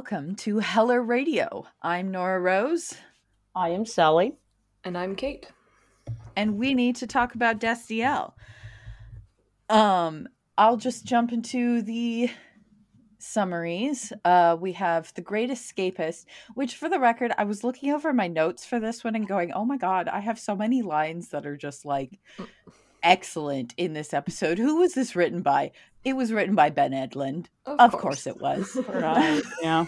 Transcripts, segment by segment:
welcome to Heller Radio. I'm Nora Rose, I am Sally. And I'm Kate. and we need to talk about Destiel. Um, I'll just jump into the summaries. Uh, we have The Great Escapist, which, for the record, I was looking over my notes for this one and going, oh my God, I have so many lines that are just like excellent in this episode. Who was this written by? It was written by Ben Edlund. Of, course. it was. Right. yeah.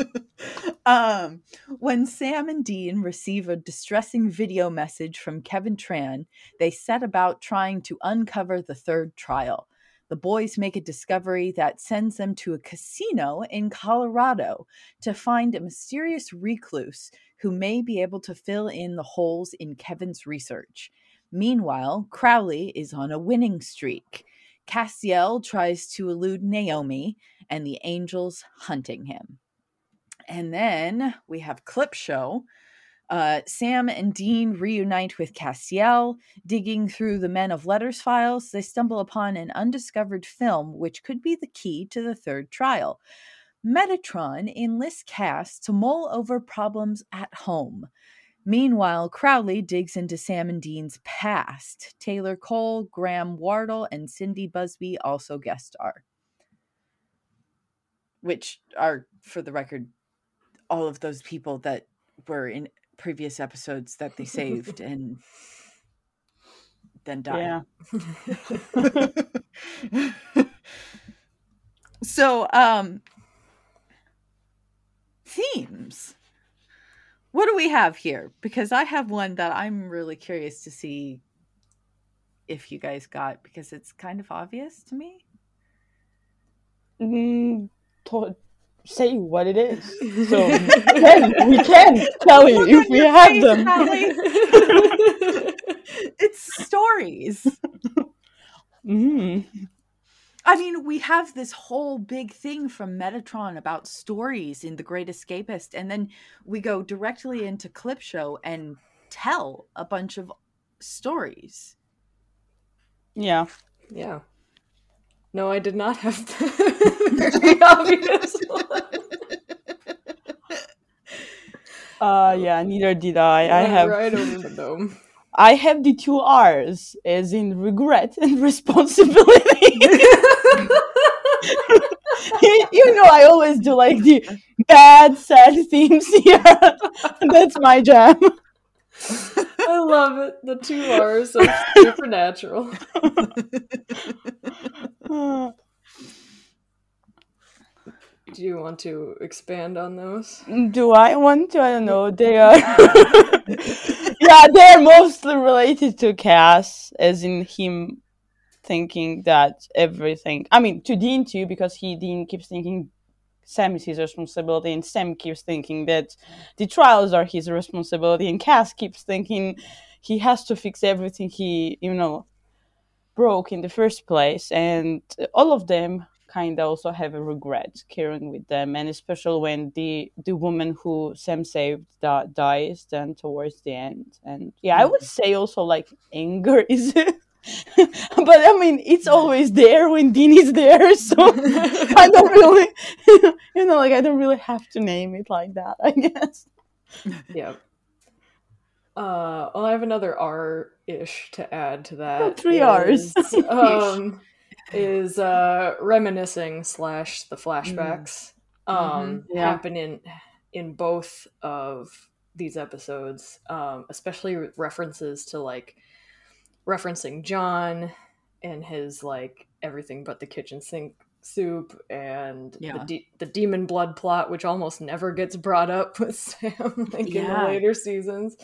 um, when Sam and Dean receive a distressing video message from Kevin Tran, they set about trying to uncover the third trial. The boys make a discovery that sends them to a casino in Colorado to find a mysterious recluse who may be able to fill in the holes in Kevin's research. Meanwhile, Crowley is on a winning streak. Castiel tries to elude Naomi and the angels hunting him. And then we have Clip Show. Uh, Sam and Dean reunite with Castiel. Digging through the Men of Letters files, they stumble upon an undiscovered film which could be the key to the third trial. Metatron enlists Cass to mull over problems at home. Meanwhile, Crowley digs into Sam and Dean's past. Taylor Cole, Graham Wardle, and Cindy Busby also guest star. Which are, for the record, all of those people that were in previous episodes that they saved and then died. Yeah. so, um, themes. What do we have here? Because I have one that I'm really curious to see if you guys got because it's kind of obvious to me. Mm, to- say what it is. So we can, we can tell you if we have them. it's stories. Mm. I mean, we have this whole big thing from Metatron about stories in The Great Escapist, and then we go directly into Clip Show and tell a bunch of stories. Yeah. Yeah. No, I did not have the very obvious one. Uh, yeah. Neither did I. I have. right over the dome. I have the two R's, as in regret and responsibility. you know, I always do like the bad, sad themes here. That's my jam. I love it. The two R's of supernatural. Do you want to expand on those? Do I want to? I don't know. They are. yeah, they're mostly related to Cass, as in him thinking that everything. I mean, to Dean too, because he Dean keeps thinking Sam is his responsibility, and Sam keeps thinking that the trials are his responsibility, and Cass keeps thinking he has to fix everything he, you know, broke in the first place, and all of them kind of also have a regret carrying with them, and especially when the the woman who Sam saved dies, then towards the end, and yeah, I would say also like anger is. but I mean, it's always there when Dean is there, so I don't really, you know, like I don't really have to name it like that. I guess. Yeah. Uh, well, I have another R ish to add to that. three Rs. um, is uh, reminiscing slash the flashbacks um, Yeah. happen in in both of these episodes, um, especially with references to like referencing John and his like everything but the kitchen sink soup and Yeah. the de- the demon blood plot, which almost never gets brought up with Sam like in the later seasons.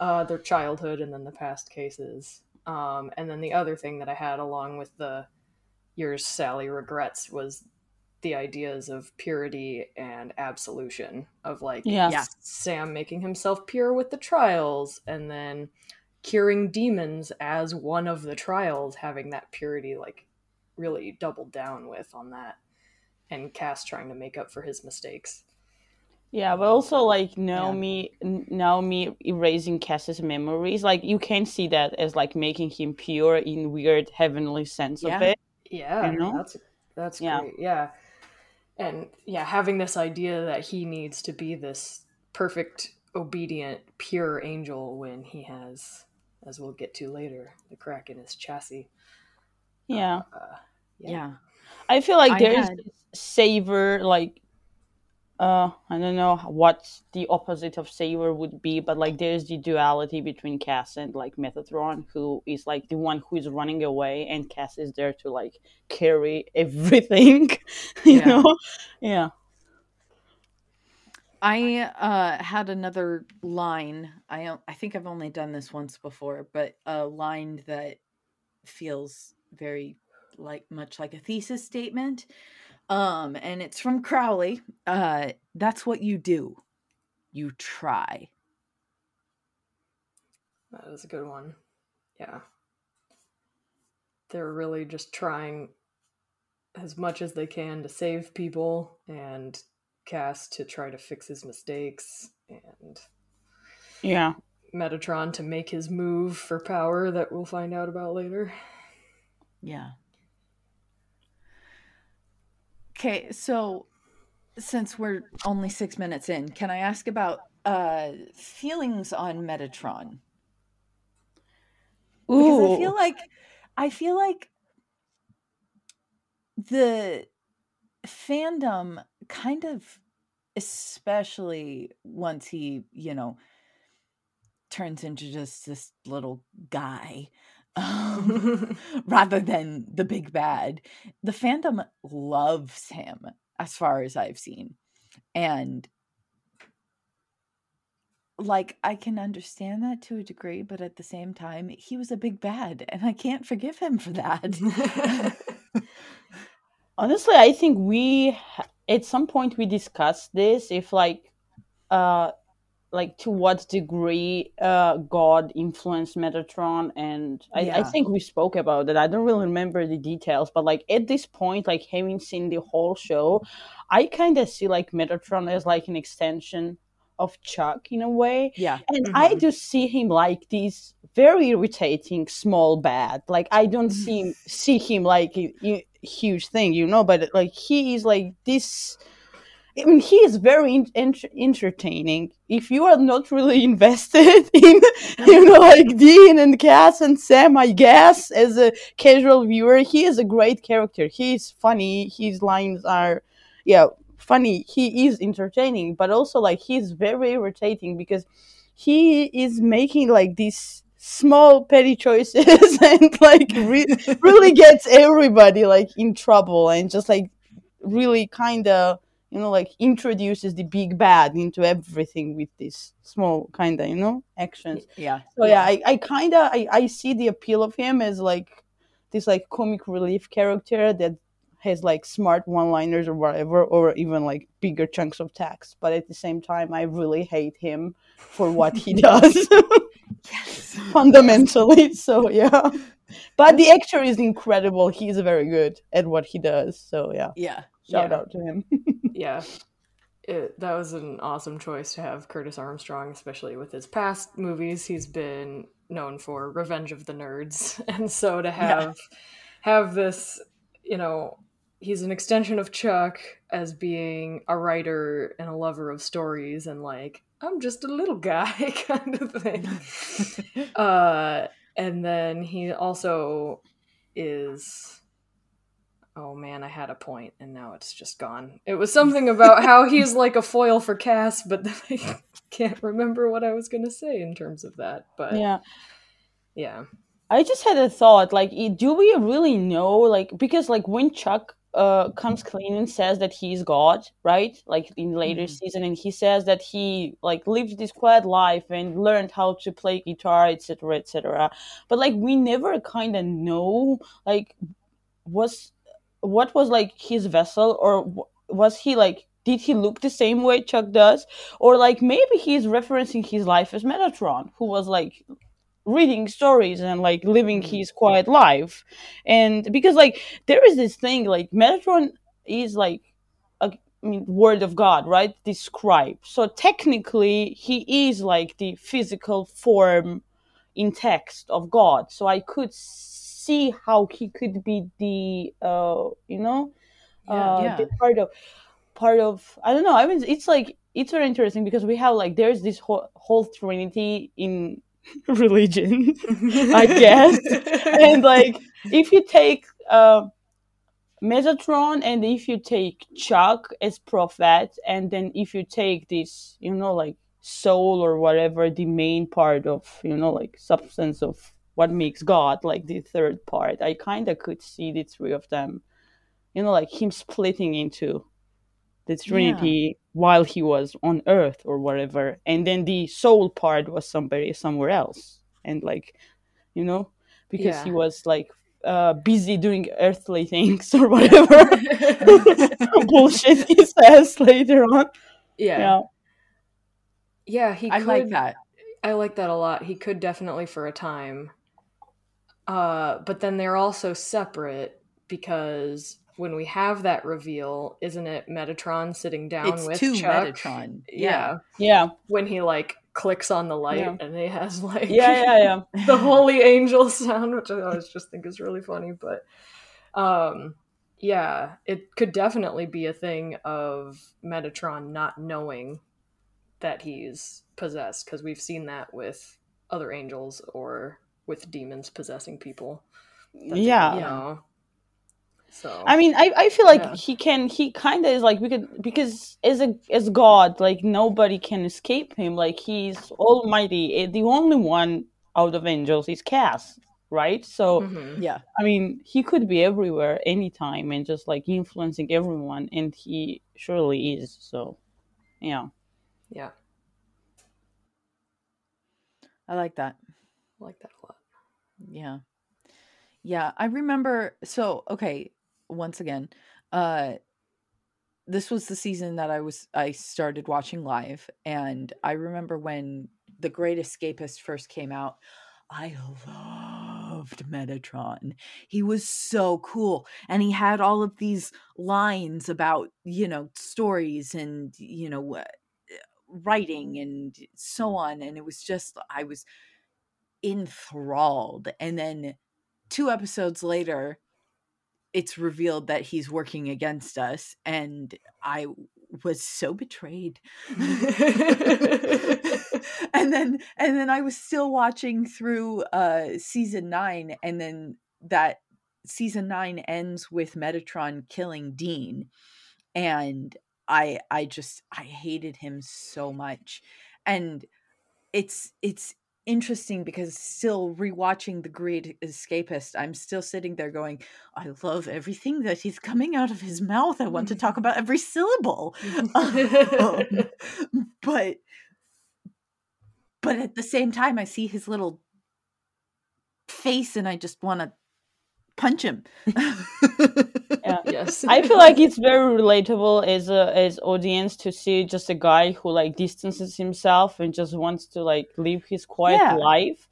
Uh, their childhood and then the past cases. Um, and then the other thing that I had along with the yours Sally regrets was the ideas of purity and absolution of like Yeah. Yeah. Sam making himself pure with the trials and then curing demons as one of the trials having that purity like really doubled down with on that and Cass trying to make up for his mistakes. Yeah, but also like Naomi, N- Naomi erasing Cass's memories. Like you can see that as like making him pure in weird heavenly sense of it. Yeah, You know? that's that's Yeah. great. Yeah, and yeah, having this idea that he needs to be this perfect, obedient, pure angel when he has, as we'll get to later, the crack in his chassis. Yeah, Uh, Yeah. Yeah. I feel like I there's had- savor like uh I don't know what the opposite of savor would be, but like there's the duality between Cass and like Metatron, who is like the one who is running away, and Cass is there to like carry everything. you Yeah. know? Yeah. I uh, had another line. i i think I've only done this once before, but a line that feels very like much like a thesis statement. Um, and it's from Crowley. Uh, that's what you do. You try. That is a good one. Yeah. They're really just trying as much as they can to save people and Cass to try to fix his mistakes and Yeah. Metatron to make his move for power that we'll find out about later. Yeah. Okay, so since we're only six minutes in, can I ask about uh feelings on Metatron? because I feel like I feel like the fandom kind of especially once he, you know, turns into just this little guy rather than the big bad. The fandom loves him as far as I've seen. And like I can understand that to a degree, but at the same time, he was a big bad, and I can't forgive him for that. Honestly, I think we at some point we discussed this if like uh like to what degree uh God influenced Metatron and I, I think we spoke about it. I don't really remember the details, but like at this point, like having seen the whole show, I kinda see like Metatron as like an extension of Chuck in a way. yeah, And I Mhm. just see him like this very irritating small bad. Like I don't see see him like a, a huge thing, you know. But like he is like this. I mean, he is very in- ent- entertaining. If you are not really invested in, you know, like Dean and Cass and Sam, I guess as a casual viewer, he is a great character. He is funny. His lines are, yeah, funny. He is entertaining, but also like he's very irritating because he is making like these small petty choices and like re- really gets everybody like in trouble and just like really kind of you know like introduces the big bad into everything with this small kind of you know actions yeah. so yeah, I, I kind of I, I see the appeal of him as like this like comic relief character that has like smart one-liners or whatever, or even like bigger chunks of text. But at the same time, I really hate him for what he does Yes. fundamentally. So yeah, but the actor is incredible. He's very good at what he does. So yeah, Yeah. Shout Yeah. out to him. yeah. It, that was an awesome choice to have Curtis Armstrong, especially with his past movies. He's been known for Revenge of the Nerds, and so to have have this, you know, he's an extension of Chuck as being a writer and a lover of stories, and like I'm just a little guy kind of thing. uh, and then he also is Oh man, I had a point and now it's just gone. It was something about how he's like a foil for Cass, but then I can't remember what I was gonna say in terms of that. But yeah, yeah. I just had a thought, like, do we really know, like, because, like, when Chuck uh comes clean and says that he's God, right? Like in later Mhm. season, and he says that he like lived this quiet life and learned how to play guitar, etc., etc. But like, we never kind of know, like, was what was like his vessel, or was he like? Did he look the same way Chuck does? Or like maybe he's referencing his life as Metatron, who was like reading stories and like living Mhm. his quiet life and because like there is this thing like metatron is like a, I mean, word of God, right? The scribe. So technically, he is like the physical form in text of God. So I could see how he could be the, uh, you know, uh, Yeah. part of part of I don't know. I mean, it's like it's very interesting because we have like there's this whole, whole trinity in religion, I guess, and like if you take uh, Metatron and if you take Chuck as prophet, and then if you take this, you know, like soul or whatever, the main part of, you know, like substance of what makes God, like the third part, I kind of could see the three of them, you know, like him splitting into the Trinity while he was on Earth or whatever, and then the soul part was somebody somewhere else, and like, you know, because he was like uh, busy doing earthly things or whatever bullshit he says later on. yeah. Yeah, Yeah, he I could like that. I like that a lot. He could definitely for a time. Uh, but then they're also separate because when we have that reveal, isn't it Metatron sitting down It's with two Chuck? Metatron. Yeah. yeah, When he like clicks on the light Yeah. and he has like yeah, yeah, yeah. the holy angel sound, which I always just think is really funny. But um, yeah, it could definitely be a thing of Metatron not knowing that he's possessed because we've seen that with other angels or with demons possessing people. That they- Yeah. you know. So I mean, I, I feel like Yeah. he can he kind of is like we could because as a as God, like nobody can escape him. Like he's Almighty. Eh, The only one out of angels is Cass, right? So Mhm. Yeah. I mean, he could be everywhere, anytime, and just like influencing everyone, and he surely is. So, yeah, yeah, I like that. I like that a lot. Yeah. Yeah, I remember so okay, once again, uh this was the season that I was I started watching live and I remember when The Great Escapist first came out, I loved Metatron. He was so cool and he had all of these lines about, you know, stories and, you know, writing and so on and it was just I was enthralled and then two episodes later it's revealed that he's working against us and i was so betrayed. And then and then i was still watching through uh season 9 and then that season 9 ends with metatron killing dean and i i just i hated him so much. And it's it's interesting because still rewatching the great escapist i'm still sitting there going i love everything that is coming out of his mouth. I want to talk about every syllable. Um, but but at the same time i see his little face and i just want to punch him yeah. yes, I feel like it's very relatable as a as audience to see just a guy who like distances himself and just wants to like live his quiet Yeah. life,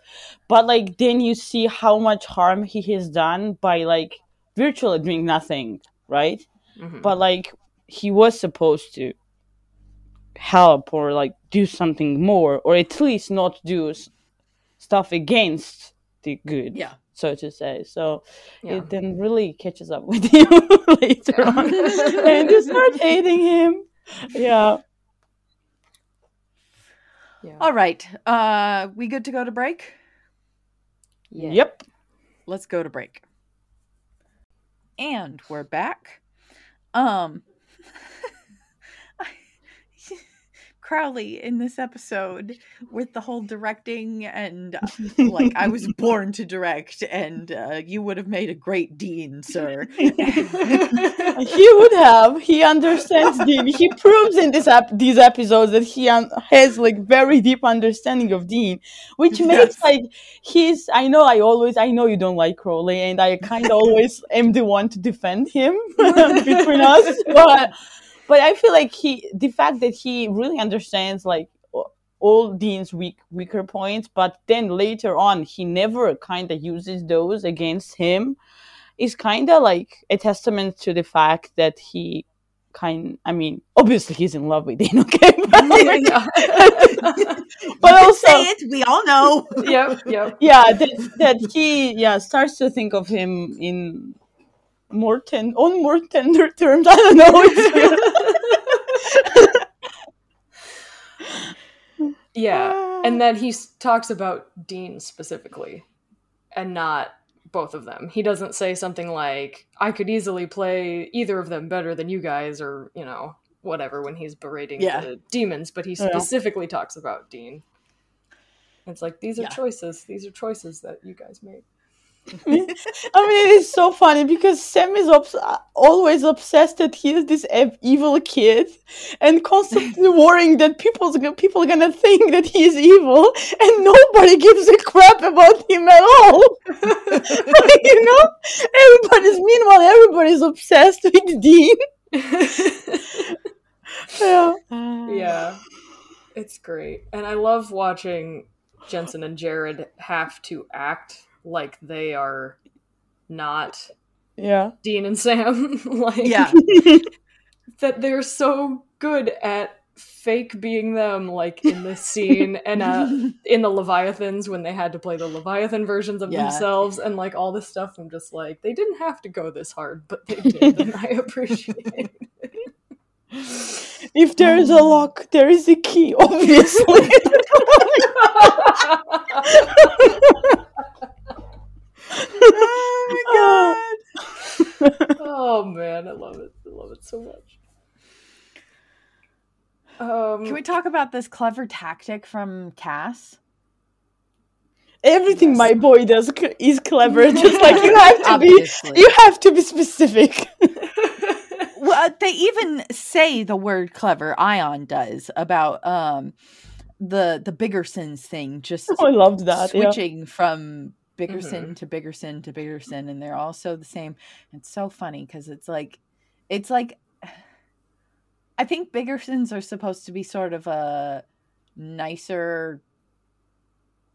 but like then you see how much harm he has done by like virtually doing nothing, right? Mhm. but like he was supposed to help or like do something more or at least not do stuff against the good yeah so to say so yeah. it then really catches up with you later on and you start hating him yeah yeah. all right uh we good to go to break yeah. yep let's go to break. And we're back. Um Crowley in this episode with the whole directing and uh, like I was born to direct and uh, you would have made a great dean, sir. he would have he understands dean he proves in this ep- these episodes that he un- has like very deep understanding of dean which makes Yes. like he's i know i always i know you don't like crowley and i kind of always am the one to defend him between us but but i feel like he the fact that he really understands like all dean's weak weaker points but then later on he never kind of uses those against him is kind of like a testament to the fact that he kind. I mean, obviously he's in love with Dean, okay? But, but also, say it. We all know. yep, yep. yeah, that, that he yeah starts to think of him in more ten on more tender terms. I don't know. It's Yeah. And ah. then he talks about Dean specifically and not both of them. He doesn't say something like, I could easily play either of them better than you guys, or, you know, whatever when he's berating Yeah. the demons, but he specifically talks about Dean. It's like, these are Yeah. choices. These are choices that you guys made. I mean, it is so funny because Sam is obs- always obsessed that he is this ev- evil kid, and constantly worrying that people's people are gonna think that he is evil, and nobody gives a crap about him at all. you know, everybody's meanwhile everybody's obsessed with Dean. Yeah. yeah. It's great. And I love watching Jensen and Jared have to act like they are not Yeah. Dean and Sam. like Yeah. that they're so good at fake being them like in this scene and uh in the Leviathans when they had to play the Leviathan versions of Yeah. themselves and like all this stuff I'm just like they didn't have to go this hard but they did and I appreciate it. If there is a lock, there is a key. Obviously. Oh my god. oh man, I love it. I love it so much. Um Can we talk about this clever tactic from Cass? Everything Yes. my boy does is clever. Just like you have to be, you have to be specific. Well, they even say the word clever. Ion does about um the the Biggersons thing, just Oh, I loved that. Switching yeah. Switching from Biggerson mm-hmm. to Biggerson to Biggerson, and they're all so the same. It's so funny because it's like, it's like, I think Biggersons are supposed to be sort of a nicer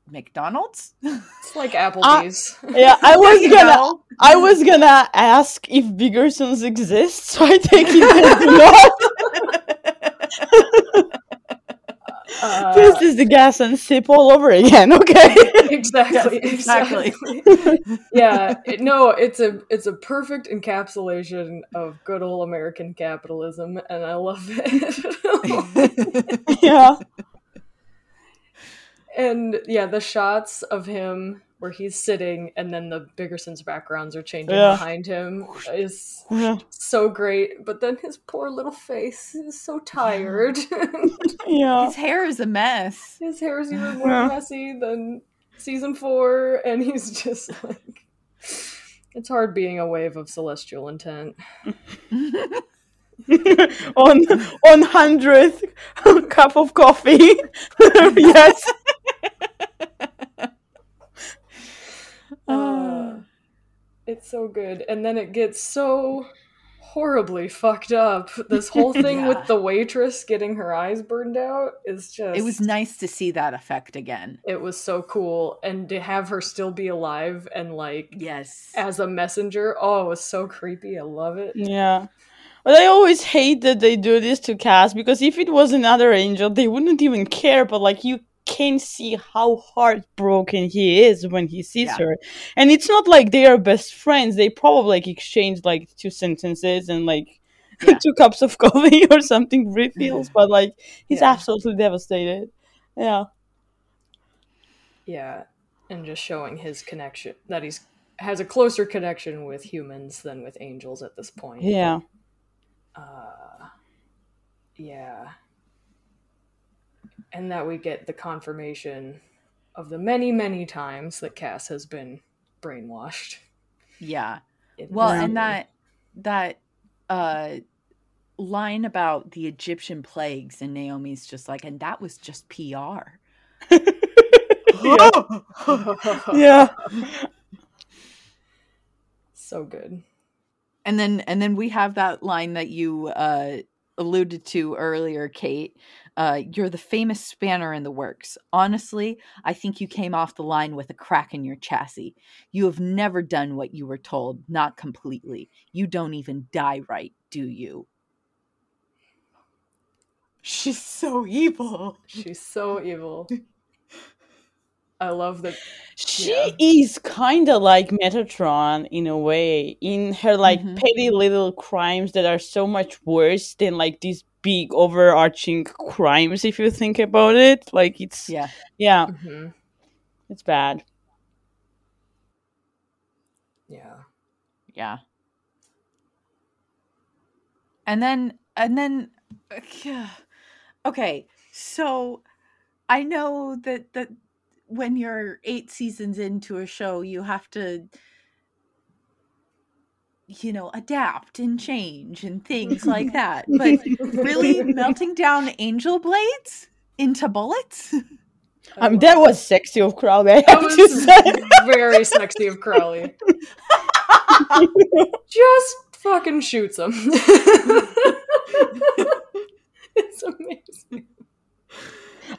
McDonald's. it's like Applebee's. Yeah, I was gonna, know? I was gonna ask if Biggersons exist, so I take it they do not. Uh, this is the gas and sip all over again. Okay. exactly Yes, exactly. exactly. yeah it, no it's a it's a perfect encapsulation of good old american capitalism and i love it yeah. and yeah the shots of him where he's sitting and then the biggerson's backgrounds are changing Yeah. behind him is Yeah. so great but then his poor little face is so tired Yeah. His hair is a mess. his hair is even more Yeah. messy than season four, and he's just like. It's hard being a wave of celestial intent. on on hundredth cup of coffee. yes. Uh, it's so good. And then it gets so horribly fucked up. This whole thing Yeah. with the waitress getting her eyes burned out is just. It was nice to see that effect again. It was so cool. And to have her still be alive and like Yes. as a messenger, oh, it was so creepy. I love it. Yeah. But I always hate that they do this to Cass because if it was another angel, they wouldn't even care. But like you can see how heartbroken he is when he sees Yeah. her, and it's not like they are best friends. They probably like exchanged like two sentences and like Yeah. two cups of coffee or something refills. But like he's Yeah. absolutely devastated. Yeah. Yeah, and just showing his connection that he's has a closer connection with humans than with angels at this point. Yeah. Uh, yeah. And that we get the confirmation of the many, many times that Cass has been brainwashed. Yeah. Well, and that that uh line about the Egyptian plagues and Naomi's just like, and that was just PR. Yeah. so good. And then and then we have that line that you uh alluded to earlier, Kate. Uh, you're the famous spanner in the works. Honestly, I think you came off the line with a crack in your chassis. You have never done what you were told, not completely. You don't even die right, do you? She's so evil. She's so evil. I love that. She Yeah. is kind of like Metatron in a way, in her like Mhm. petty little crimes that are so much worse than like these big overarching crimes. If you think about it, like it's Yeah. yeah, Mhm. it's bad. Yeah. Yeah. And then and then okay, so I know that that when you're 8 seasons into a show, you have to you know, adapt and change and things like that. But really melting down angel blades into bullets? I mean, um, that was sexy of Crowley. I That was say. very sexy of Crowley. Just fucking shoots him. it's amazing.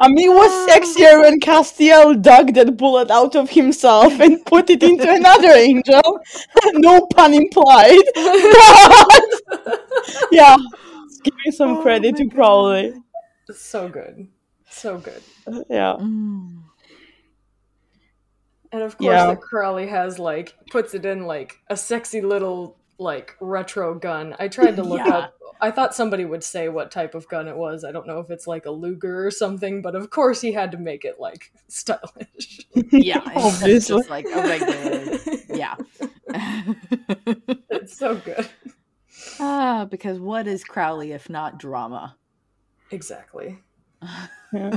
I mean, it was sexier when Castiel dug that bullet out of himself and put it into another angel. no pun implied. But yeah, me some Oh credit to God. Crowley. so good. So good. Yeah. Mm. And of course Yeah. that Crowley has like puts it in like a sexy little like retro gun. I tried to look Yeah. up I thought somebody would say what type of gun it was. I don't know if it's like a Luger or something, but of course he had to make it like stylish. Yeah, it's Obviously. just like a regular yeah. it's so good. Ah, because what is Crowley if not drama? Exactly. Yeah.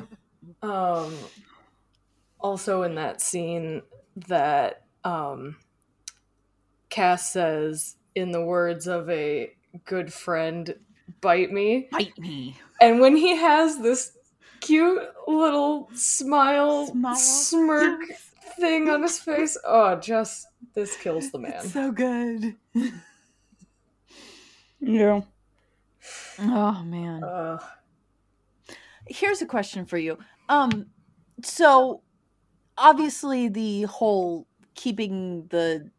Um also in that scene that um Cass says in the words of a good friend, bite me. Bite me. And when he has this cute little smile, Smile. smirk thing on his face, oh, just this kills the man. It's so good. Yeah. Oh man. Uh, Here's a question for you. Um so obviously the whole keeping the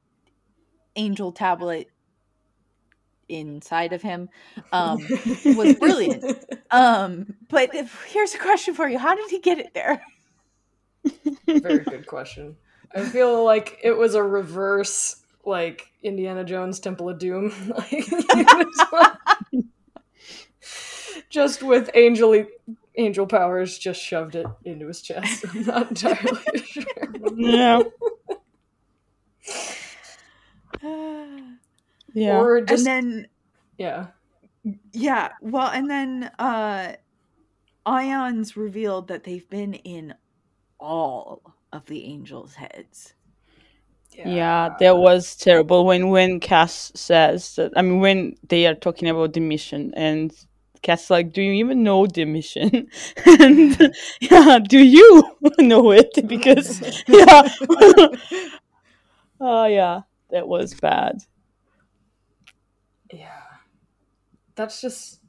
angel tablet inside of him um was brilliant. Um but if, here's a question for you. How did he get it there? Very good question. I feel like it was a reverse, like Indiana Jones Temple of Doom. like, like- just with angel angel powers, just shoved it into his chest. I'm not entirely sure. Yeah. Yeah. Or just and then yeah. Yeah, well, and then uh Ions revealed that they've been in all of the angels' heads. Yeah, that was terrible when when Cass says that. I mean, when they are talking about the mission, and Cass like, "Do you even know the mission?" and yeah, do you know it? Because yeah, oh yeah, that was bad. Yeah. That's just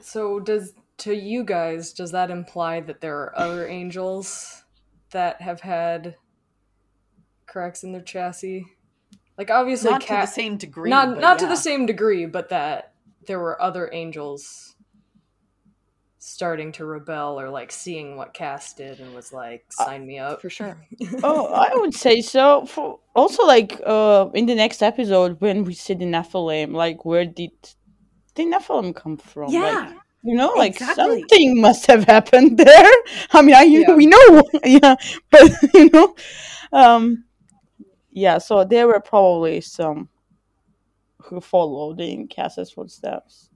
so does to you guys does that imply that there are other angels that have had cracks in their chassis? Like obviously Not to the same degree. not not to the same degree, but that there were other angels starting to rebel or like seeing what Cass did and was like, sign me up. for sure. oh, I would say so. For also, like uh, in the next episode, when we see the Nephilim, like where did the Nephilim come from? Like, Yeah. you know, like Exactly. something must have happened there. I mean, I Yeah. we know, yeah, but you know, um, yeah. So there were probably some who followed in Cass's footsteps.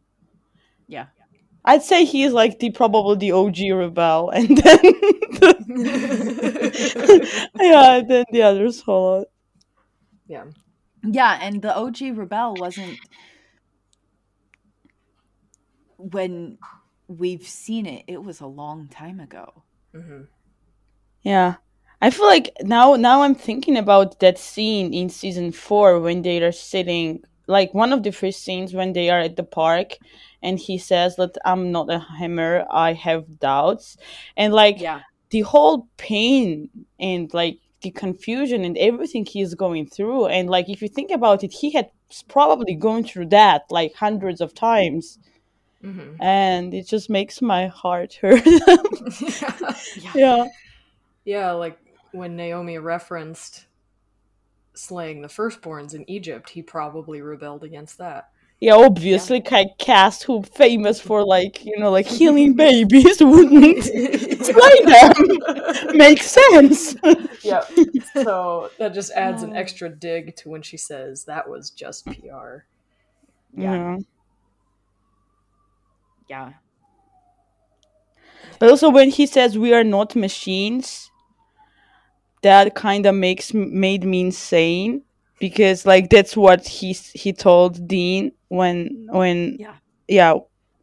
Yeah. I'd say he's like the probably the OG rebel, and then the, yeah, and then the others followed. yeah. Yeah, and the OG Rebel wasn't when we've seen it, it was a long time ago. hmm Yeah. I feel like now now I'm thinking about that scene in season 4 when they are sitting like one of the first scenes when they are at the park and he says that I'm not a hammer, I have doubts. And like Yeah. the whole pain and like the confusion and everything he's going through and like if you think about it he had probably gone through that like hundreds of times Mhm. and it just makes my heart hurt. yeah. yeah. Yeah, like when Naomi referenced slaying the firstborns in Egypt, he probably rebelled against that. Yeah, obviously, Kai Cass, who famous for like you know like healing babies, wouldn't slay them. Makes sense. yeah. So that just adds an extra dig to when she says that was just PR. Yeah. Yeah. But also when he says we are not machines, that kind of makes made me insane because like that's what he he told Dean when when Yeah. yeah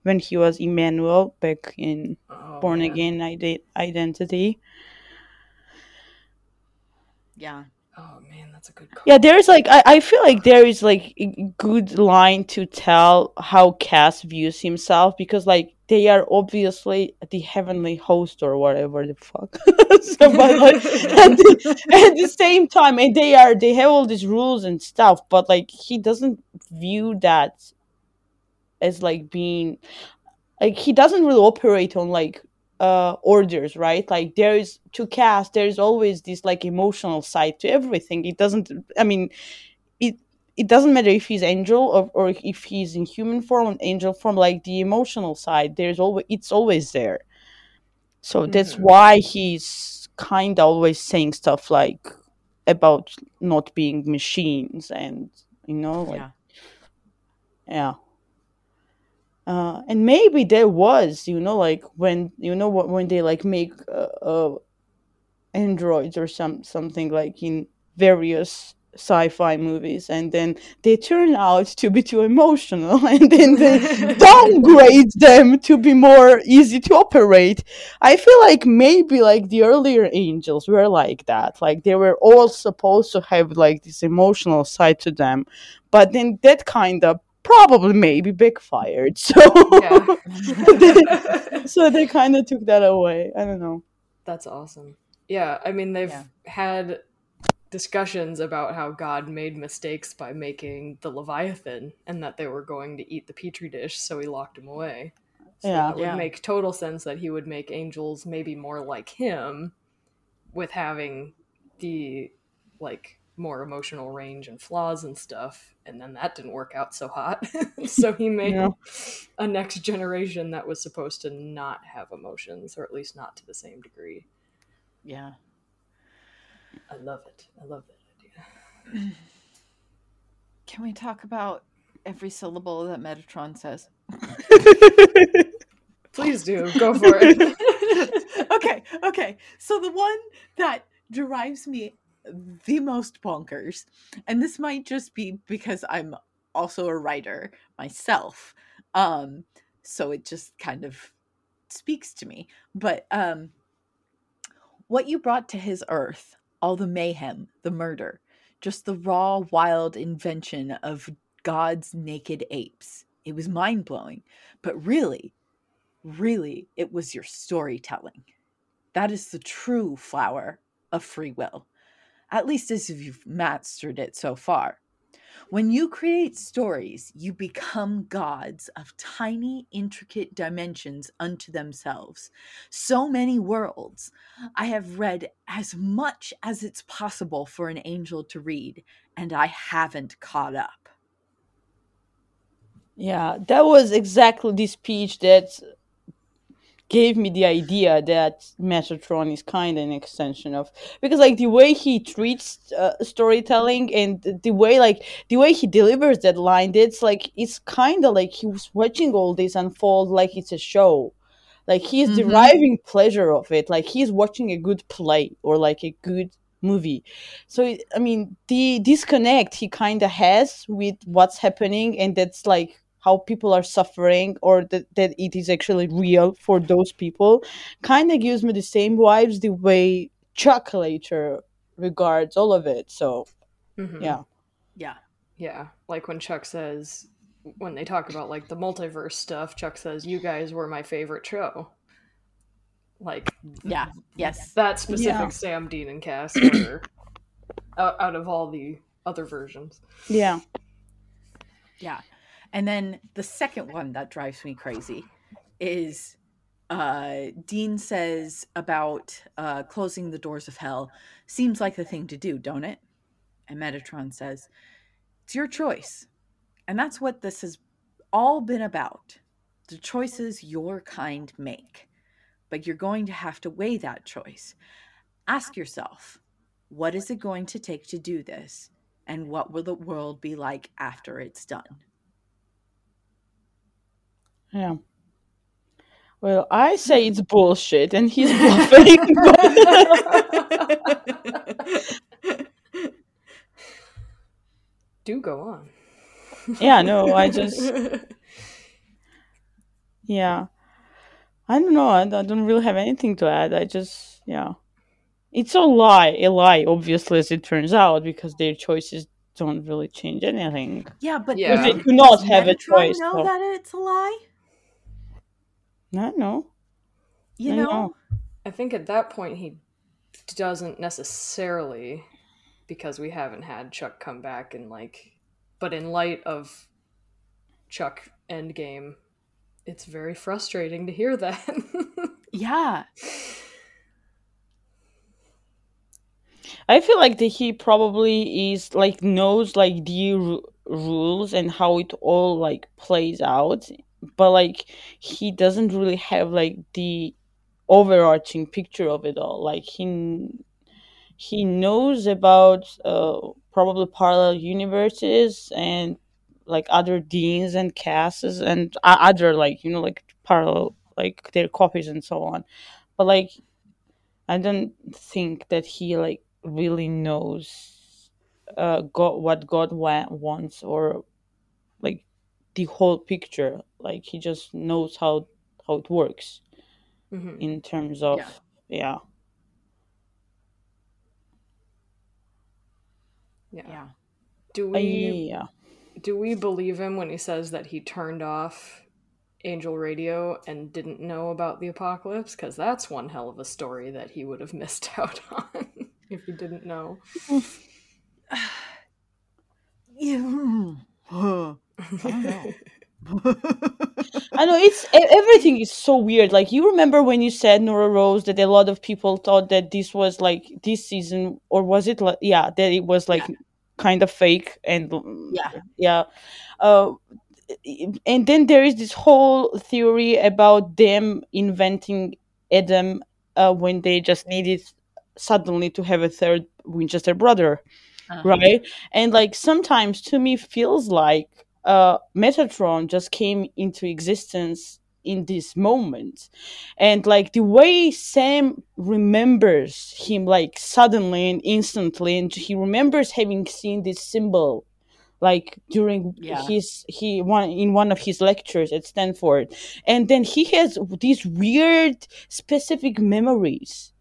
when he was Emmanuel back in Oh, Born man. Again ide- Identity. Yeah. Oh man, that's a good call. Yeah, there's like I, I feel like there is like a good line to tell how Cass views himself because like they are obviously the heavenly host or whatever the fuck. so, but like at the, at the same time, and they are they have all these rules and stuff, but like he doesn't view that as like being like he doesn't really operate on like uh orders right like there is to Cass there's always this like emotional side to everything it doesn't i mean it doesn't matter if he's angel or, or if he's in human form and angel form like the emotional side there's always it's always there so that's Mhm. why he's kind of always saying stuff like about not being machines and you know like Yeah. yeah. Uh, and maybe there was, you know, like when you know what when they like make uh, uh, androids or some something like in various sci-fi movies, and then they turn out to be too emotional, and then they downgrade them to be more easy to operate. I feel like maybe like the earlier angels were like that, like they were all supposed to have like this emotional side to them, but then that kind of probably maybe backfired. So Yeah. so they kind of took that away. I don't know. That's awesome. Yeah, I mean they've Yeah. had discussions about how God made mistakes by making the Leviathan and that they were going to eat the petri dish, so he locked him away. So Yeah. that would Yeah. make total sense that he would make angels maybe more like him with having the like more emotional range and flaws and stuff and then that didn't work out so hot so he made Yeah. a next generation that was supposed to not have emotions or at least not to the same degree Yeah. I love it i love that idea Can we talk about every syllable that Metatron says? please do go for it okay, okay. So the one that drives me the most bonkers, and this might just be because I'm also a writer myself. Um, so it just kind of speaks to me. But um what you brought to his earth, all the mayhem, the murder, just the raw, wild invention of God's naked apes. It was mind blowing. But really, really, it was your storytelling. That is the true flower of free will, at least as if you've mastered it so far. When you create stories, you become gods of tiny, intricate dimensions unto themselves. So many worlds. I have read as much as it's possible for an angel to read, and I haven't caught up. Yeah, that was exactly the speech that gave me the idea that Metatron is kind of an extension of because like the way he treats uh, storytelling and the way like the way he delivers that line it's like it's kind of like he was watching all this unfold like it's a show. Like he's Mhm. deriving pleasure of it. Like he's watching a good play or like a good movie. So i mean the disconnect he kind of has with what's happening and that's like how people are suffering or that, that it is actually real for those people kind of gives me the same vibes the way chuck later regards all of it so Mhm. yeah Yeah. yeah like when chuck says when they talk about like the multiverse stuff chuck says you guys were my favorite show like Yeah. Yes. that specific Yeah. sam dean and Cass were out, out of all the other versions yeah Yeah. And then the second one that drives me crazy is uh, Dean says about uh, closing the doors of hell seems like the thing to do, don't it? And Metatron says, It's your choice. And that's what this has all been about the choices your kind make. But you're going to have to weigh that choice. Ask yourself, what is it going to take to do this? And what will the world be like after it's done? Yeah. Well, I say it's bullshit, and he's bluffing. Do go on. yeah, no, I just yeah, I don't know. I, I don't really have anything to add. I just yeah, it's a lie, a lie. Obviously, as it turns out, because their choices don't really change anything. Yeah, but Yeah. They do not does have a Metatron choice. know so- that it's a lie? I know. You I know? know. I think at that point he doesn't necessarily because we haven't had Chuck come back and like but in light of Chuck Endgame, it's very frustrating to hear that. Yeah. I feel like that he probably is like knows like the ru- rules and how it all like plays out, but like he doesn't really have like the overarching picture of it all. Like he he knows about uh, probably parallel universes and like other deans and casts and other like you know like parallel like their copies and so on, but like I don't think that he like really knows uh God what God wa- wants or like the whole picture. Like he just knows how how it works Mhm. in terms of Yeah. yeah. Yeah. Yeah. Do we yeah. do we believe him when he says that he turned off Angel Radio and didn't know about the apocalypse? Because that's one hell of a story that he would have missed out on if he didn't know. Yeah. mm, huh. I don't know. I know it's everything is so weird. Like you remember when you said Nora Rose that a lot of people thought that this was like this season, or was it? Like, yeah, that it was like kind of fake and Yeah. yeah. Uh, and then there is this whole theory about them inventing Adam uh, when they just needed suddenly to have a third Winchester brother Uh-huh. right and like sometimes to me feels like uh metatron just came into existence in this moment and like the way sam remembers him like suddenly and instantly and he remembers having seen this symbol like during Yeah. his he one in one of his lectures at stanford and then he has these weird specific memories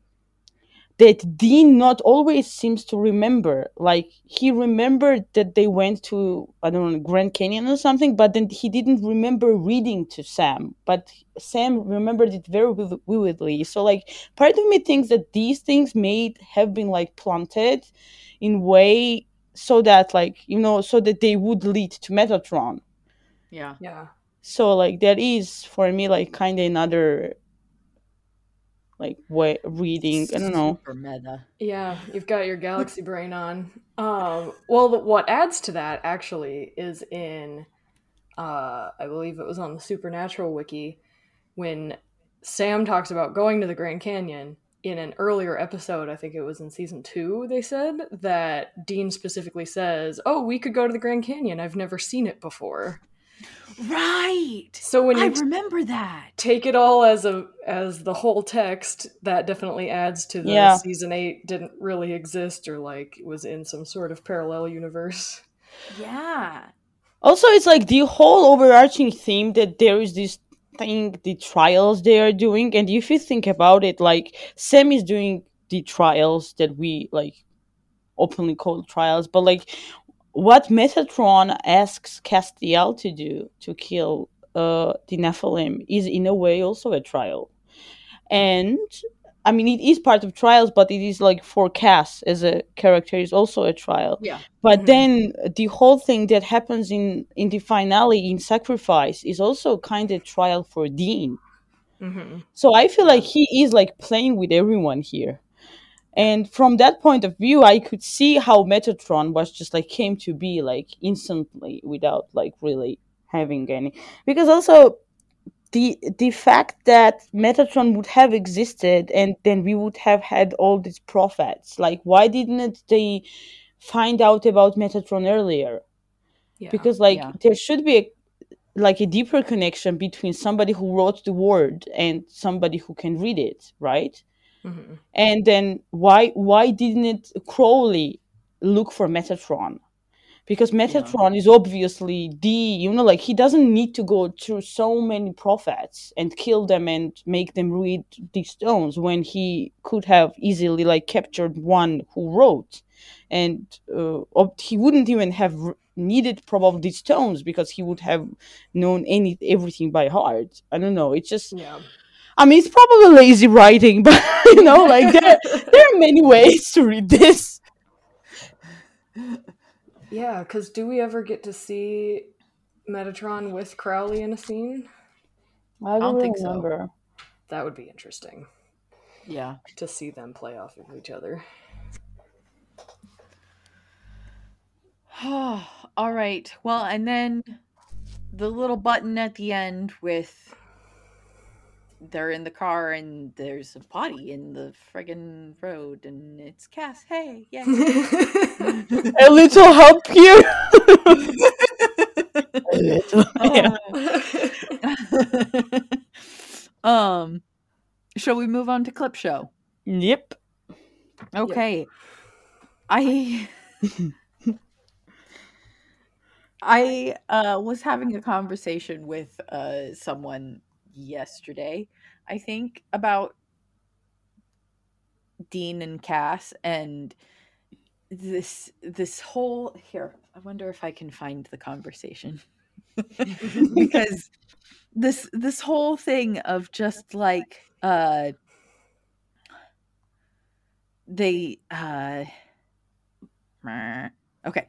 that Dean not always seems to remember. Like he remembered that they went to I don't know Grand Canyon or something, but then he didn't remember reading to Sam. But Sam remembered it very viv- vividly. So like part of me thinks that these things may have been like planted in way so that like you know so that they would lead to Metatron. Yeah. Yeah. So like that is for me like kind of another like way reading. I don't know. Super meta. Yeah, you've got your galaxy brain on. Um, well, what adds to that actually is in, uh, I believe it was on the Supernatural wiki, when Sam talks about going to the Grand Canyon. In an earlier episode, I think it was in season two, they said that Dean specifically says, "Oh, we could go to the Grand Canyon. I've never seen it before." Right. So when you I you remember that. take it all as a as the whole text that definitely adds to the Yeah. season 8 didn't really exist or like was in some sort of parallel universe Yeah. Also, it's like the whole overarching theme that there is this thing, the trials they are doing, and if you think about it, like Sam is doing the trials that we like openly call trials, but like what Metatron asks Castiel to do to kill uh the Nephilim is in a way also a trial, and I mean, it is part of trials, but it is like for Cass as a character is also a trial. Yeah. But Mhm. then the whole thing that happens in in the finale in Sacrifice is also kind of trial for Dean. hmm So I feel like he is like playing with everyone here. And from that point of view, I could see how Metatron was just like came to be like instantly without like really having any. Because also the the fact that Metatron would have existed and then we would have had all these prophets. Like why didn't they find out about Metatron earlier? Yeah. because like Yeah. there should be a, like a deeper connection between somebody who wrote the word and somebody who can read it right Mhm. and then why why didn't crowley look for metatron? Because metatron is obviously the you know like he doesn't need to go through so many prophets and kill them and make them read these stones when he could have easily like captured one who wrote. And uh, he wouldn't even have needed probably these stones because he would have known any everything by heart. I don't know. It's just Yeah. I mean it's probably lazy writing but you know like there, there are many ways to read this Yeah, because do we ever get to see Metatron with Crowley in a scene? i don't think so. That would be interesting Yeah. to see them play off of each other. All right. Well, and then the little button at the end with they're in the car and there's a body in the friggin' road and it's Cass. Hey, yeah. a little help here a little yeah. um, shall we move on to clip show? yep Okay. I I uh was having a conversation with uh someone yesterday, I think, about Dean and Cass and this this whole here, I wonder if I can find the conversation. because this this whole thing of just like uh they uh okay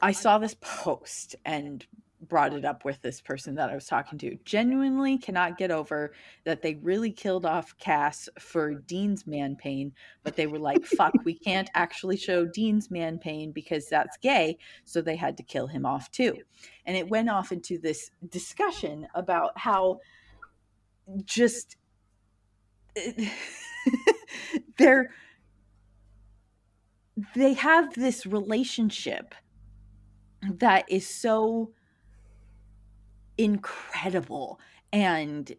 i saw this post and brought it up with this person that i was talking to genuinely cannot get over that they really killed off cass for dean's man pain but they were like fuck we can't actually show dean's man pain because that's gay so they had to kill him off too. And it went off into this discussion about how just eh, they're they have this relationship that is so incredible. And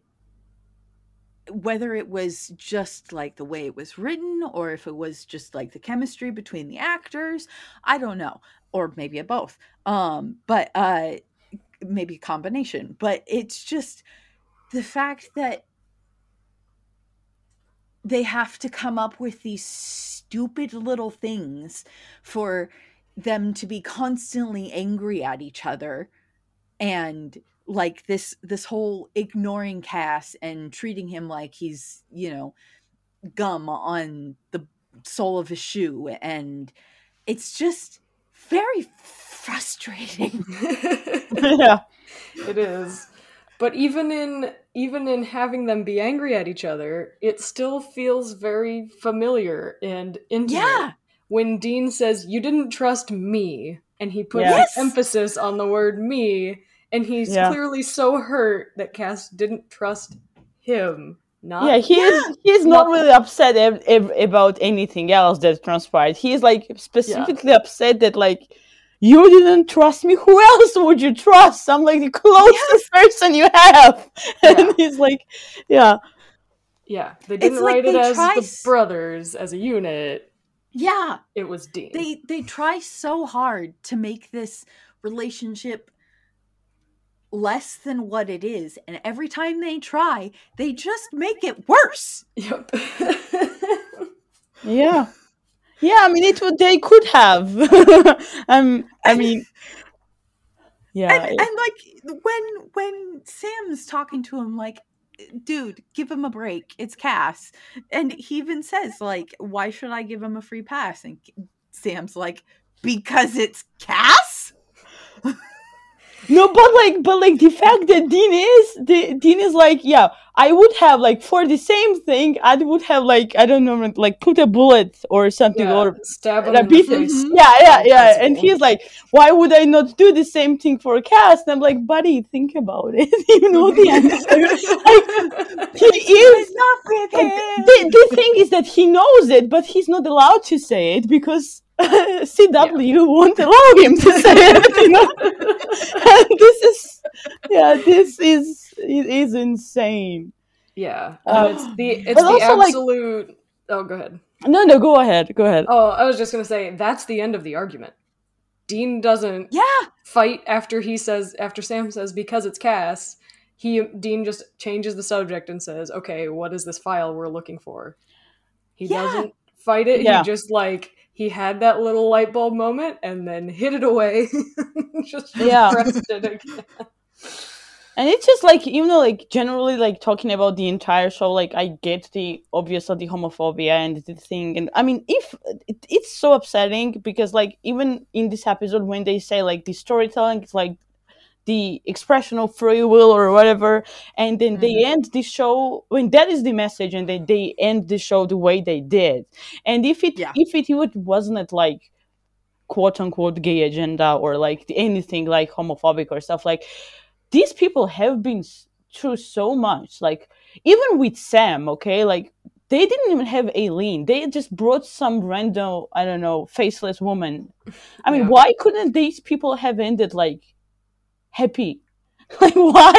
whether it was just like the way it was written or if it was just like the chemistry between the actors i don't know. Or maybe a both. Um but uh maybe a combination. But it's just the fact that they have to come up with these stupid little things for them to be constantly angry at each other and like this this whole ignoring Cass and treating him like he's you know gum on the sole of his shoe and it's just very frustrating yeah it is. But even in even in having them be angry at each other, it still feels very familiar and intimate. yeah When Dean says, "You didn't trust me," and he puts Yes. emphasis on the word "me," and he's Yeah. clearly so hurt that Cass didn't trust him. Not yeah he is he is not really upset ev- ev- about anything else that transpired. He is like specifically upset that like you didn't trust me. Who else would you trust? I'm like the closest person you have. And he's like yeah. Yeah, they didn't like write it as try the brothers as a unit. yeah. It was Dean. they they try so hard to make this relationship less than what it is and every time they try they just make it worse Yep. yeah yeah i mean it would they could have um i mean yeah and, and like when when sam's talking to him like dude, give him a break. It's Cass. And he even says, like, why should I give him a free pass? And Sam's like, because it's Cass? No, but like, but like the fact that Dean is, the Dean is like, yeah, I would have like for the same thing, I would have like, I don't know, like put a bullet or something Yeah, or stab him beat him. Yeah, yeah, yeah. And he's like, why would I not do the same thing for Cass? And I'm like, buddy, think about it. you know the answer. like, he is. Enough with him. the, the thing is that he knows it, but he's not allowed to say it because CW won't allow him to say it. You know, and this is, yeah, this is it is insane. Yeah, uh, and it's the it's the also, like- absolute. oh, go ahead. No, no, go ahead, go ahead. Oh, I was just gonna say that's the end of the argument. Dean doesn't Yeah. fight after he says after Sam says because it's Cass. He Dean just changes the subject and says, "Okay, what is this file we're looking for?" He Yeah. doesn't fight it. Yeah. He just like he had that little light bulb moment and then hid it away. just Yeah. it again. And it's just like you know, like generally, like talking about the entire show. Like I get the obviously the homophobia and the thing, and I mean, if it, it's so upsetting because like even in this episode when they say like the storytelling is like the expression of free will or whatever, and then they Mhm. end the show when that is the message, and then they end the show the way they did. And if it Yeah. if it would wasn't like quote unquote gay agenda or like anything like homophobic or stuff like these people have been through so much like even with sam okay like they didn't even have Eileen. They just brought some random, I don't know, faceless woman. I mean, Yeah. why couldn't these people have ended like happy? Like, why?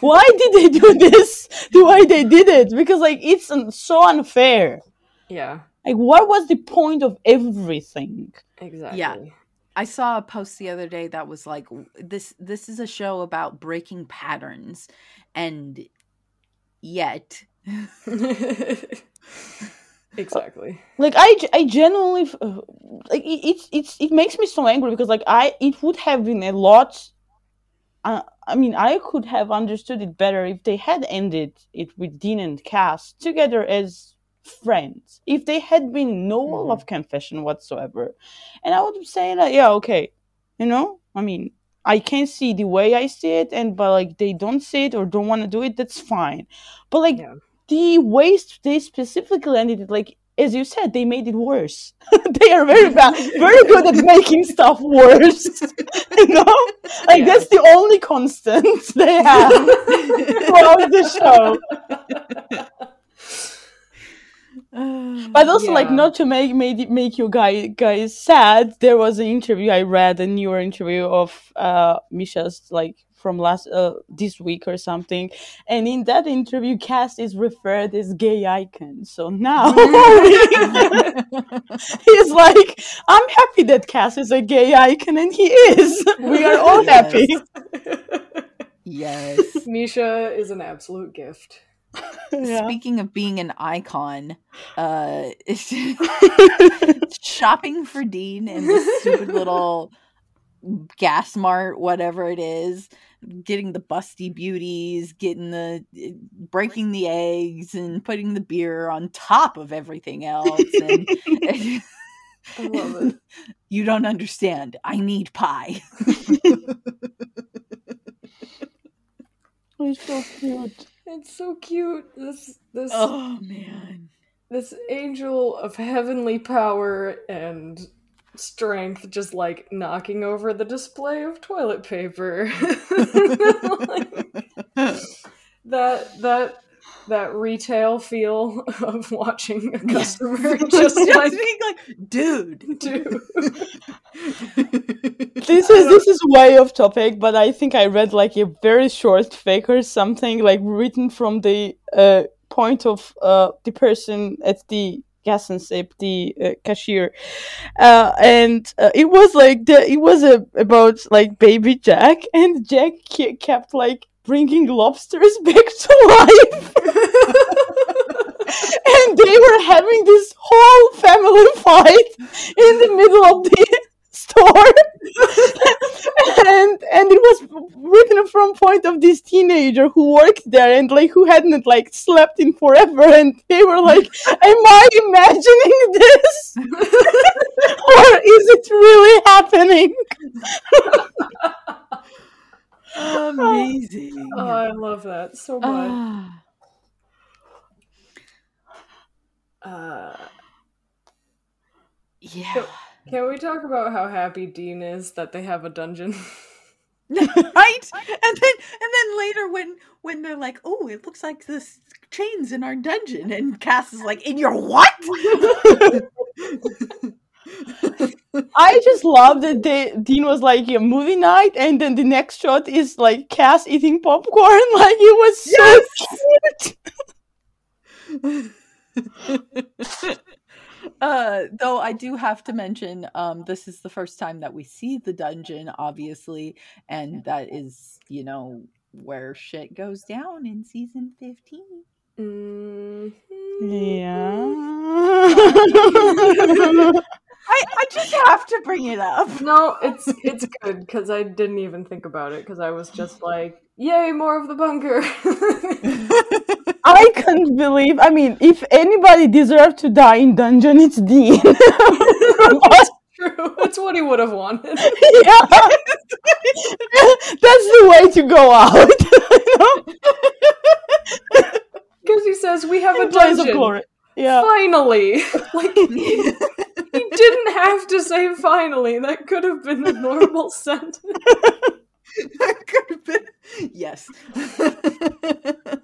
why did they do this the way they did it? Because like it's un- so unfair. Yeah, Like, what was the point of everything? exactly. Yeah. I saw a post the other day that was like this this is a show about breaking patterns and yet exactly. like I, I genuinely like it, it's it's it makes me so angry because like I it would have been a lot uh, I mean I could have understood it better if they had ended it with Dean and Cass together as friends if they had been no Mhm. love confession whatsoever and I would say that yeah okay you know I mean I can see the way I see it and but like they don't see it or don't want to do it that's fine but like Yeah. the ways they specifically ended it like as you said they made it worse. They are very bad very good at making stuff worse you know? Like Yeah. that's the only constant they have throughout the show. But also like not to make make make you guys guys sad there was an interview i read a newer interview of uh misha's like from last uh this week or something and in that interview cass is referred as gay icon so now he's like i'm happy that cass is a gay icon and he is we are all happy yes. Misha is an absolute gift. Yeah. Speaking of being an icon, uh shopping for Dean in this stupid little gas mart, whatever it is, getting the busty beauties, getting the eh, breaking the eggs and putting the beer on top of everything else. And, I love it. you don't understand. I need pie. He's so cute It's so cute. This this oh man. this angel of heavenly power and strength just like knocking over the display of toilet paper. Like, that that that retail feel of watching a customer just like being like, dude. do. this is this is way off topic, but I think I read like a very short fake or something like written from the uh, point of uh, the person at the gas and sip, the uh, cashier, uh, and uh, it was like the, it was a, about like baby Jack, and Jack ke- kept like bringing lobsters back to life. and they were having this whole family fight in the middle of the store. and and it was written from point of this teenager who worked there and like who hadn't like slept in forever and they were like am i imagining this or is it really happening Amazing. Oh, I love that so much. Ah. Uh, yeah. can we talk about how happy Dean is that they have a dungeon? right? And then and then later when when they're like oh it looks like this chains in our dungeon and cass is like in your what? I just love that they dean was like a movie night and then the next shot is like cass eating popcorn. Like it was so cute uh though i do have to mention um this is the first time that we see the dungeon obviously and that is you know where shit goes down in season 15 Mhm. yeah i i just have to bring it up No, it's it's good because I didn't even think about it because I was just like, "Yay, more of the bunker!" I can't believe. I mean, if anybody deserved to die in dungeon, it's Dean. That's true, that's what he would have wanted. yeah, that's the way to go out. Because he says we have a In of dungeon. glory. Yeah. Finally, like he didn't have to say finally. That could have been the normal sentence. Could have been- yes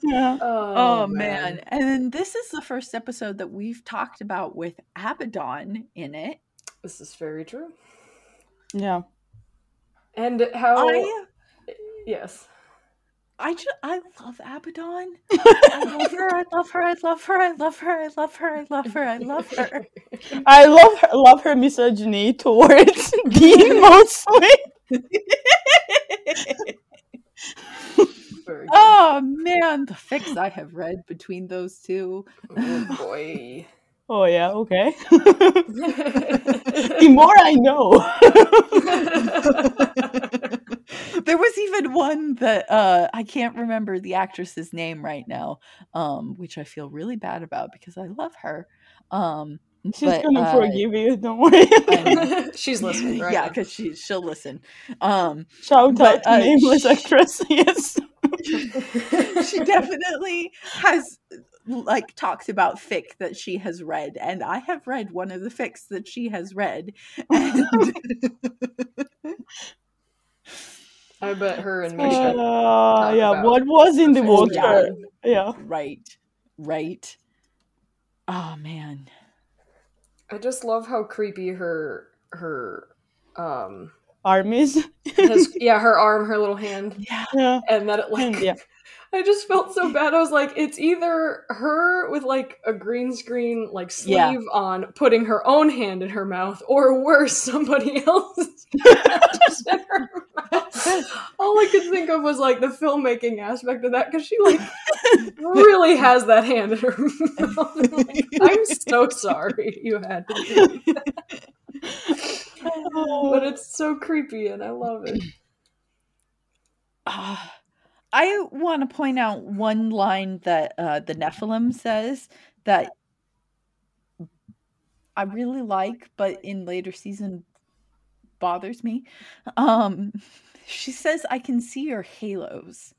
yeah. Oh, oh man. And then this is the first episode that we've talked about with Abaddon in it. this is very true. Yeah. And how? I yes. I just I love Abaddon. I love her, I love her, I love her, I love her, I love her, I love her, I love her. I love her, I love her misogyny towards Dean mostly. Very good. oh man, the fics I have read between those two. Oh boy. Oh yeah, okay. the more I know. there was even one that uh I can't remember the actress's name right now, um, which I feel really bad about because I love her. Um She's but, gonna uh, forgive you, don't worry. I She's listening, right? yeah, because she she'll listen. Um Shout But, out to uh, nameless sh- actress, yes. she definitely has like talks about fic that she has read and i have read one of the fics that she has read and I bet her and Misha. Uh, yeah, about what was in the water? Yeah. right right oh man I just love how creepy her her um Armies. has, yeah her arm her little hand yeah yeah. and that it like yeah. I just felt so bad. I was like, it's either her with like a green screen like sleeve Yeah. on, putting her own hand in her mouth, or worse, somebody else in her mouth. All I could think of was like the filmmaking aspect of that because she like really has that hand in her mouth. Like, I'm so sorry you had to do that. but it's so creepy and I love it. Ah, i want to point out one line that uh the nephilim says that i really like but in later season bothers me um she says i can see your halos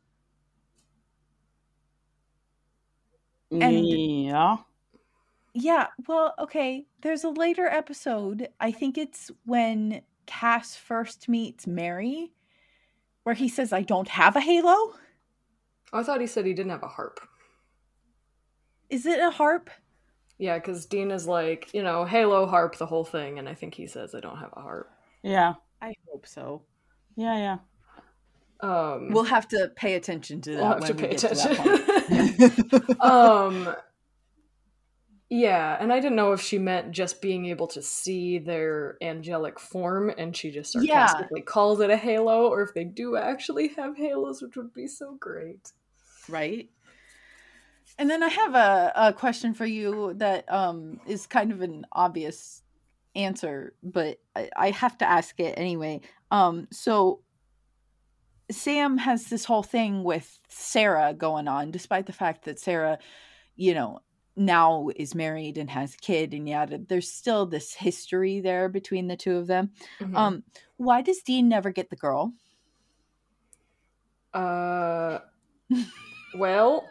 And- yeah. Yeah, well, okay. There's a later episode. I think it's when Cass first meets Mary, where he says, I don't have a halo. I thought he said he didn't have a harp. Is it a harp? Yeah, because Dean is like, you know, Halo harp the whole thing, and I think he says I don't have a harp. Yeah. I hope so. Yeah, yeah. Um, We'll have to pay attention to that we'll have when to we pay get to that attention. point. um, yeah, and I didn't know if she meant just being able to see their angelic form, and she just Yeah. sarcastically calls it a halo, or if they do actually have halos, which would be so great. right? And then I have a, a question for you that um, is kind of an obvious answer, but I, I have to ask it anyway. Um, so Sam has this whole thing with Sarah going on, despite the fact that Sarah, you know, now is married and has a kid and yada. There's still this history there between the two of them. Mhm. Um, why does Dean never get the girl? Uh, well.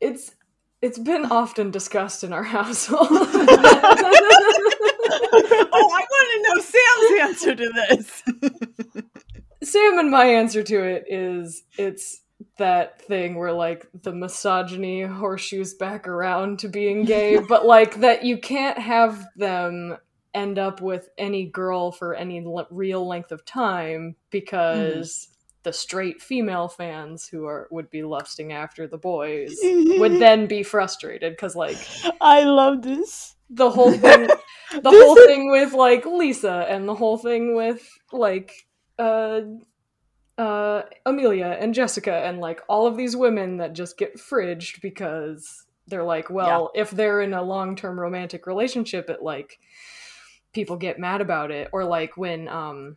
it's it's been often discussed in our household. oh, I want to know Sam's answer to this. Sam and my answer to it is it's that thing where like the misogyny horseshoes back around to being gay, but like that you can't have them end up with any girl for any l- real length of time because mm-hmm. the straight female fans who are would be lusting after the boys would then be frustrated because like I love this. the whole thing the whole is- thing with like Lisa and the whole thing with like uh uh Amelia and Jessica and like all of these women that just get fridged because they're like well if they're in a long-term romantic relationship it like people get mad about it. Or like when um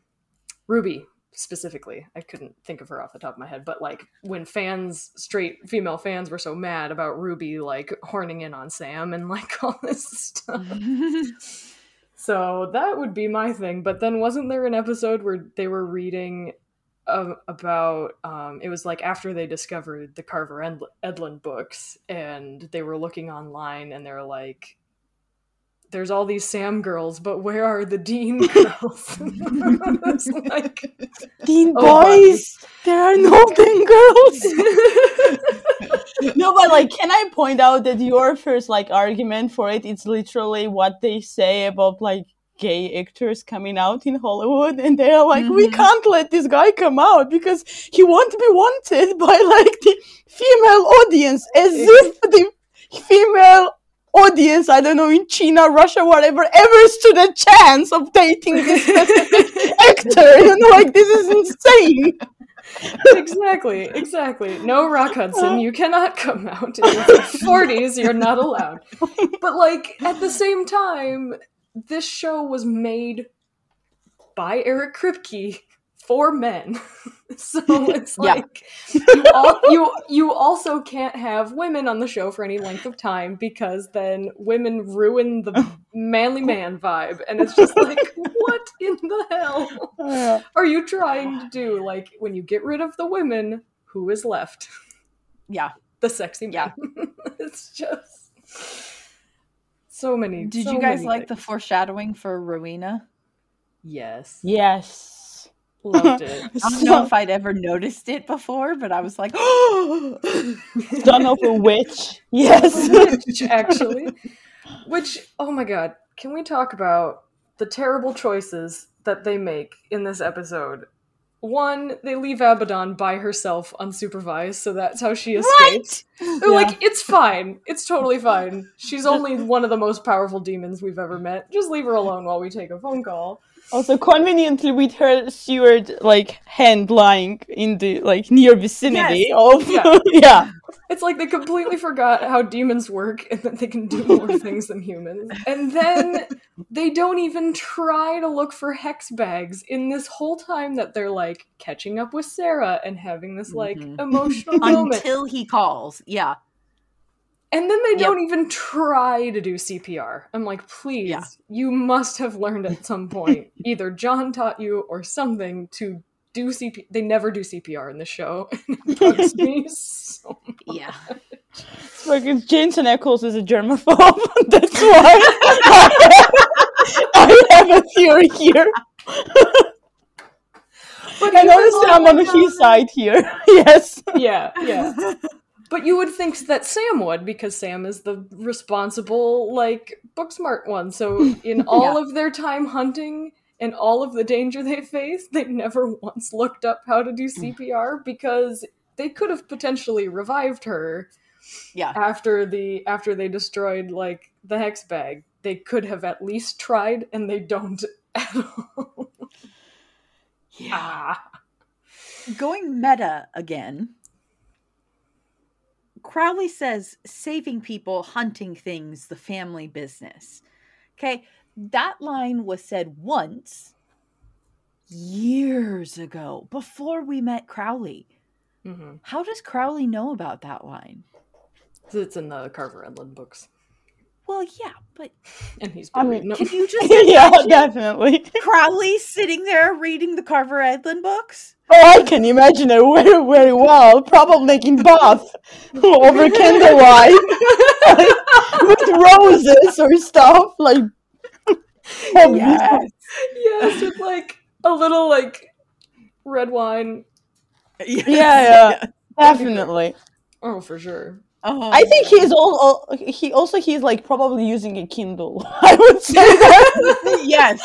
Ruby specifically I couldn't think of her off the top of my head but like when fans straight female fans were so mad about Ruby like horning in on Sam and like all this stuff so that would be my thing. But then wasn't there an episode where they were reading about um, it was like after they discovered the Carver Ed- Edlund books and they were looking online and they're like there's all these Sam girls, but where are the Dean girls? It's like, Teen Oh, boys, there are no Dean girls. no, but like, can I point out that your first like argument for it? It's literally what they say about like gay actors coming out in Hollywood, and they're like, we Mhm. can't let this guy come out because he won't be wanted by like the female audience, as if the female audience, I don't know, in China, Russia, whatever, ever stood a chance of dating this specific actor. You know, like this is insane. exactly, exactly. No, Rock Hudson, uh. you cannot come out in your forties. You're not allowed. But like at the same time, this show was made by Eric Kripke for men. so it's Yeah. like you, al- you you also can't have women on the show for any length of time because then women ruin the manly man vibe and it's just like what in the hell are you trying to do? Like when you get rid of the women, who is left? yeah. The sexy Yeah. it's just so many. Did so you guys many like the foreshadowing for Rowena? Yes, Yes. Loved it. I don't know if I'd ever noticed it before, but I was like, Son of a witch. Yes. Which actually, which oh my god, can we talk about the terrible choices that they make in this episode? One, they leave Abaddon by herself unsupervised, so that's how she escapes. They're Yeah. like, it's fine. It's totally fine. She's only one of the most powerful demons we've ever met. Just leave her alone while we take a phone call. Also, conveniently with her steward like hand lying in the like near vicinity of Yeah. yeah. It's like they completely forgot how demons work and that they can do more things than humans. And then they don't even try to look for hex bags in this whole time that they're like catching up with Sarah and having this like Mhm. emotional moment. until he calls. Yeah. And then they Yep. don't even try to do CPR. I'm like, please, Yeah. you must have learned at some point. Either John taught you or something to do CPR. They never do CPR in the show. it bugs me so Yeah. It's like it's Jensen Ackles is a germaphobe. That's why I have a theory here. But I even noticed though- I'm on his side here. yes. Yeah, yeah. But you would think that Sam would because Sam is the responsible, like, book smart one. So in all of their time hunting and all of the danger they faced, they never once looked up how to do CPR because they could have potentially revived her Yeah. after the after they destroyed like the hex bag. They could have at least tried, and they don't at all. Yeah. Ah. Going meta again. Crowley says saving people, hunting things, the family business. Okay, that line was said once years ago before we met Crowley. hmm How does Crowley know about that line? It's in the Carver Edlund books, Well, yeah, but and he's I mean, reading can you just yeah, definitely. Crowley sitting there reading the Carver Edlund books? Oh, I can imagine it very, very well. Probably making bath over candlelight with roses or stuff. Like, oh, Yes. yes, with like a little like red wine. Yes. Yeah, yeah. definitely. Oh, for sure. Oh, I think he's all, all. He also he's like probably using a Kindle. I would say that. yes,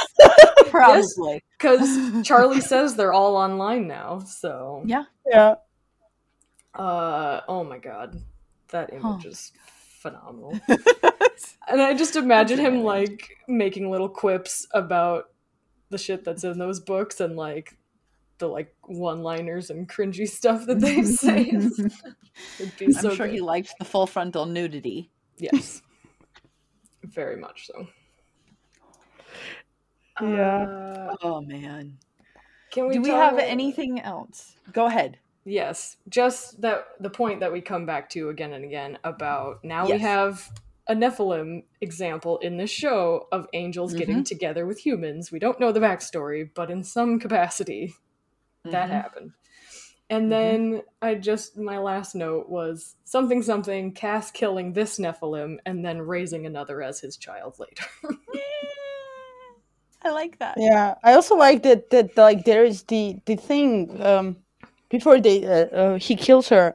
probably. Because Charlie says they're all online now. So Yeah. yeah. Uh oh my god. That image Huh. is phenomenal. and I just imagine him like making little quips about the shit that's in those books and like the like one-liners and cringy stuff that they say. It'd I'm so sure good. he liked the full frontal nudity. Yes. Very much so. Yeah. Uh, Oh man. can we Do we tell- have anything else? Go ahead. Yes, just that the point that we come back to again and again about now we have a Nephilim example in this show of angels getting together with humans. We don't know the backstory, but in some capacity that Mhm. happened. And Mhm. then I just my last note was something something Cass killing this Nephilim and then raising another as his child later. I like that. Yeah, I also like that that like there is the the thing um before they uh, uh, he kills her.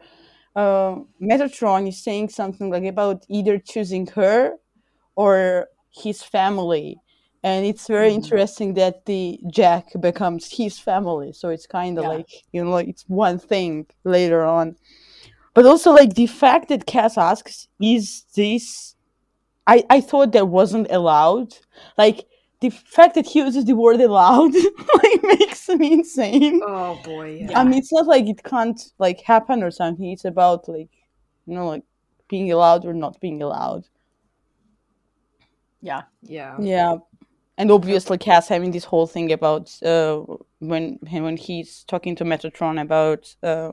Uh, Metatron is saying something like about either choosing her or his family, and it's very Mhm. interesting that the Jack becomes his family. So it's kind of Yeah. like you know it's one thing later on, but also like the fact that Cass asks, "Is this?" I I thought that wasn't allowed, like the fact that he uses the word allowed like makes me insane. oh boy, Yeah. I mean, it's not like it can't like happen or something. It's about like you know like being allowed or not being allowed. Yeah. Yeah. Yeah, and obviously Cass having this whole thing about uh when when he's talking to Metatron about uh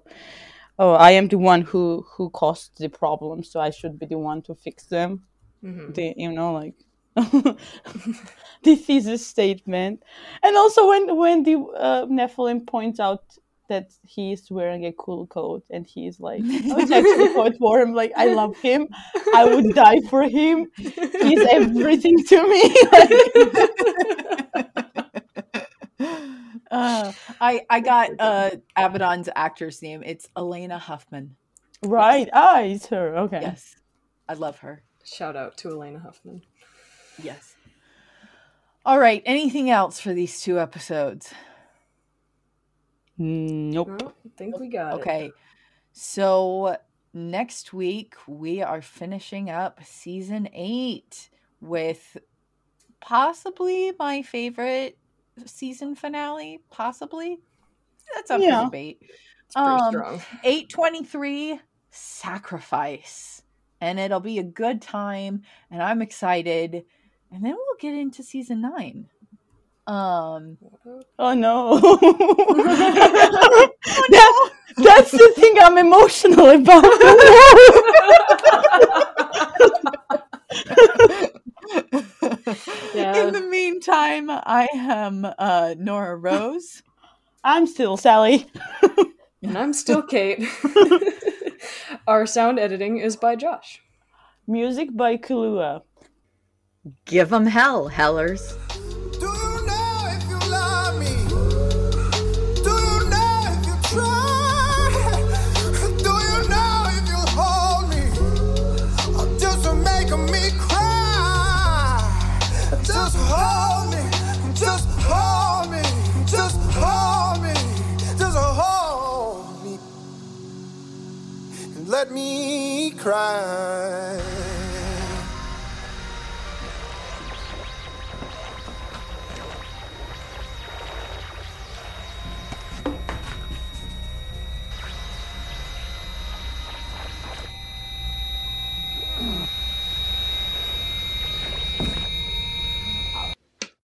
oh I am the one who who caused the problem, so I should be the one to fix them. Mhm. the you know like the thesis statement and also when when the uh, nephilim points out that he's wearing a cool coat and he's like i was actually quote for him like i love him i would die for him he's everything to me Uh, I I got uh Abaddon's actor's name. It's Alaina Huffman. right ah it's her okay Yes. I love her. Shout out to Alaina Huffman. Yes. All right. Anything else for these two episodes? Nope Well, I think we got it. Okay. So next week we are finishing up season eight with possibly my favorite season finale. Possibly. That's up Yeah. for debate. It's pretty Um, strong. 823 sacrifice and it'll be a good time and i'm excited and then we'll get into season 9 um oh no that, that's the thing i'm emotional about Yeah. in the meantime i am uh nora rose i'm still sally And I'm still Kate. Our sound editing is by Josh. Music by Kalua. give them hell hellers let me cry.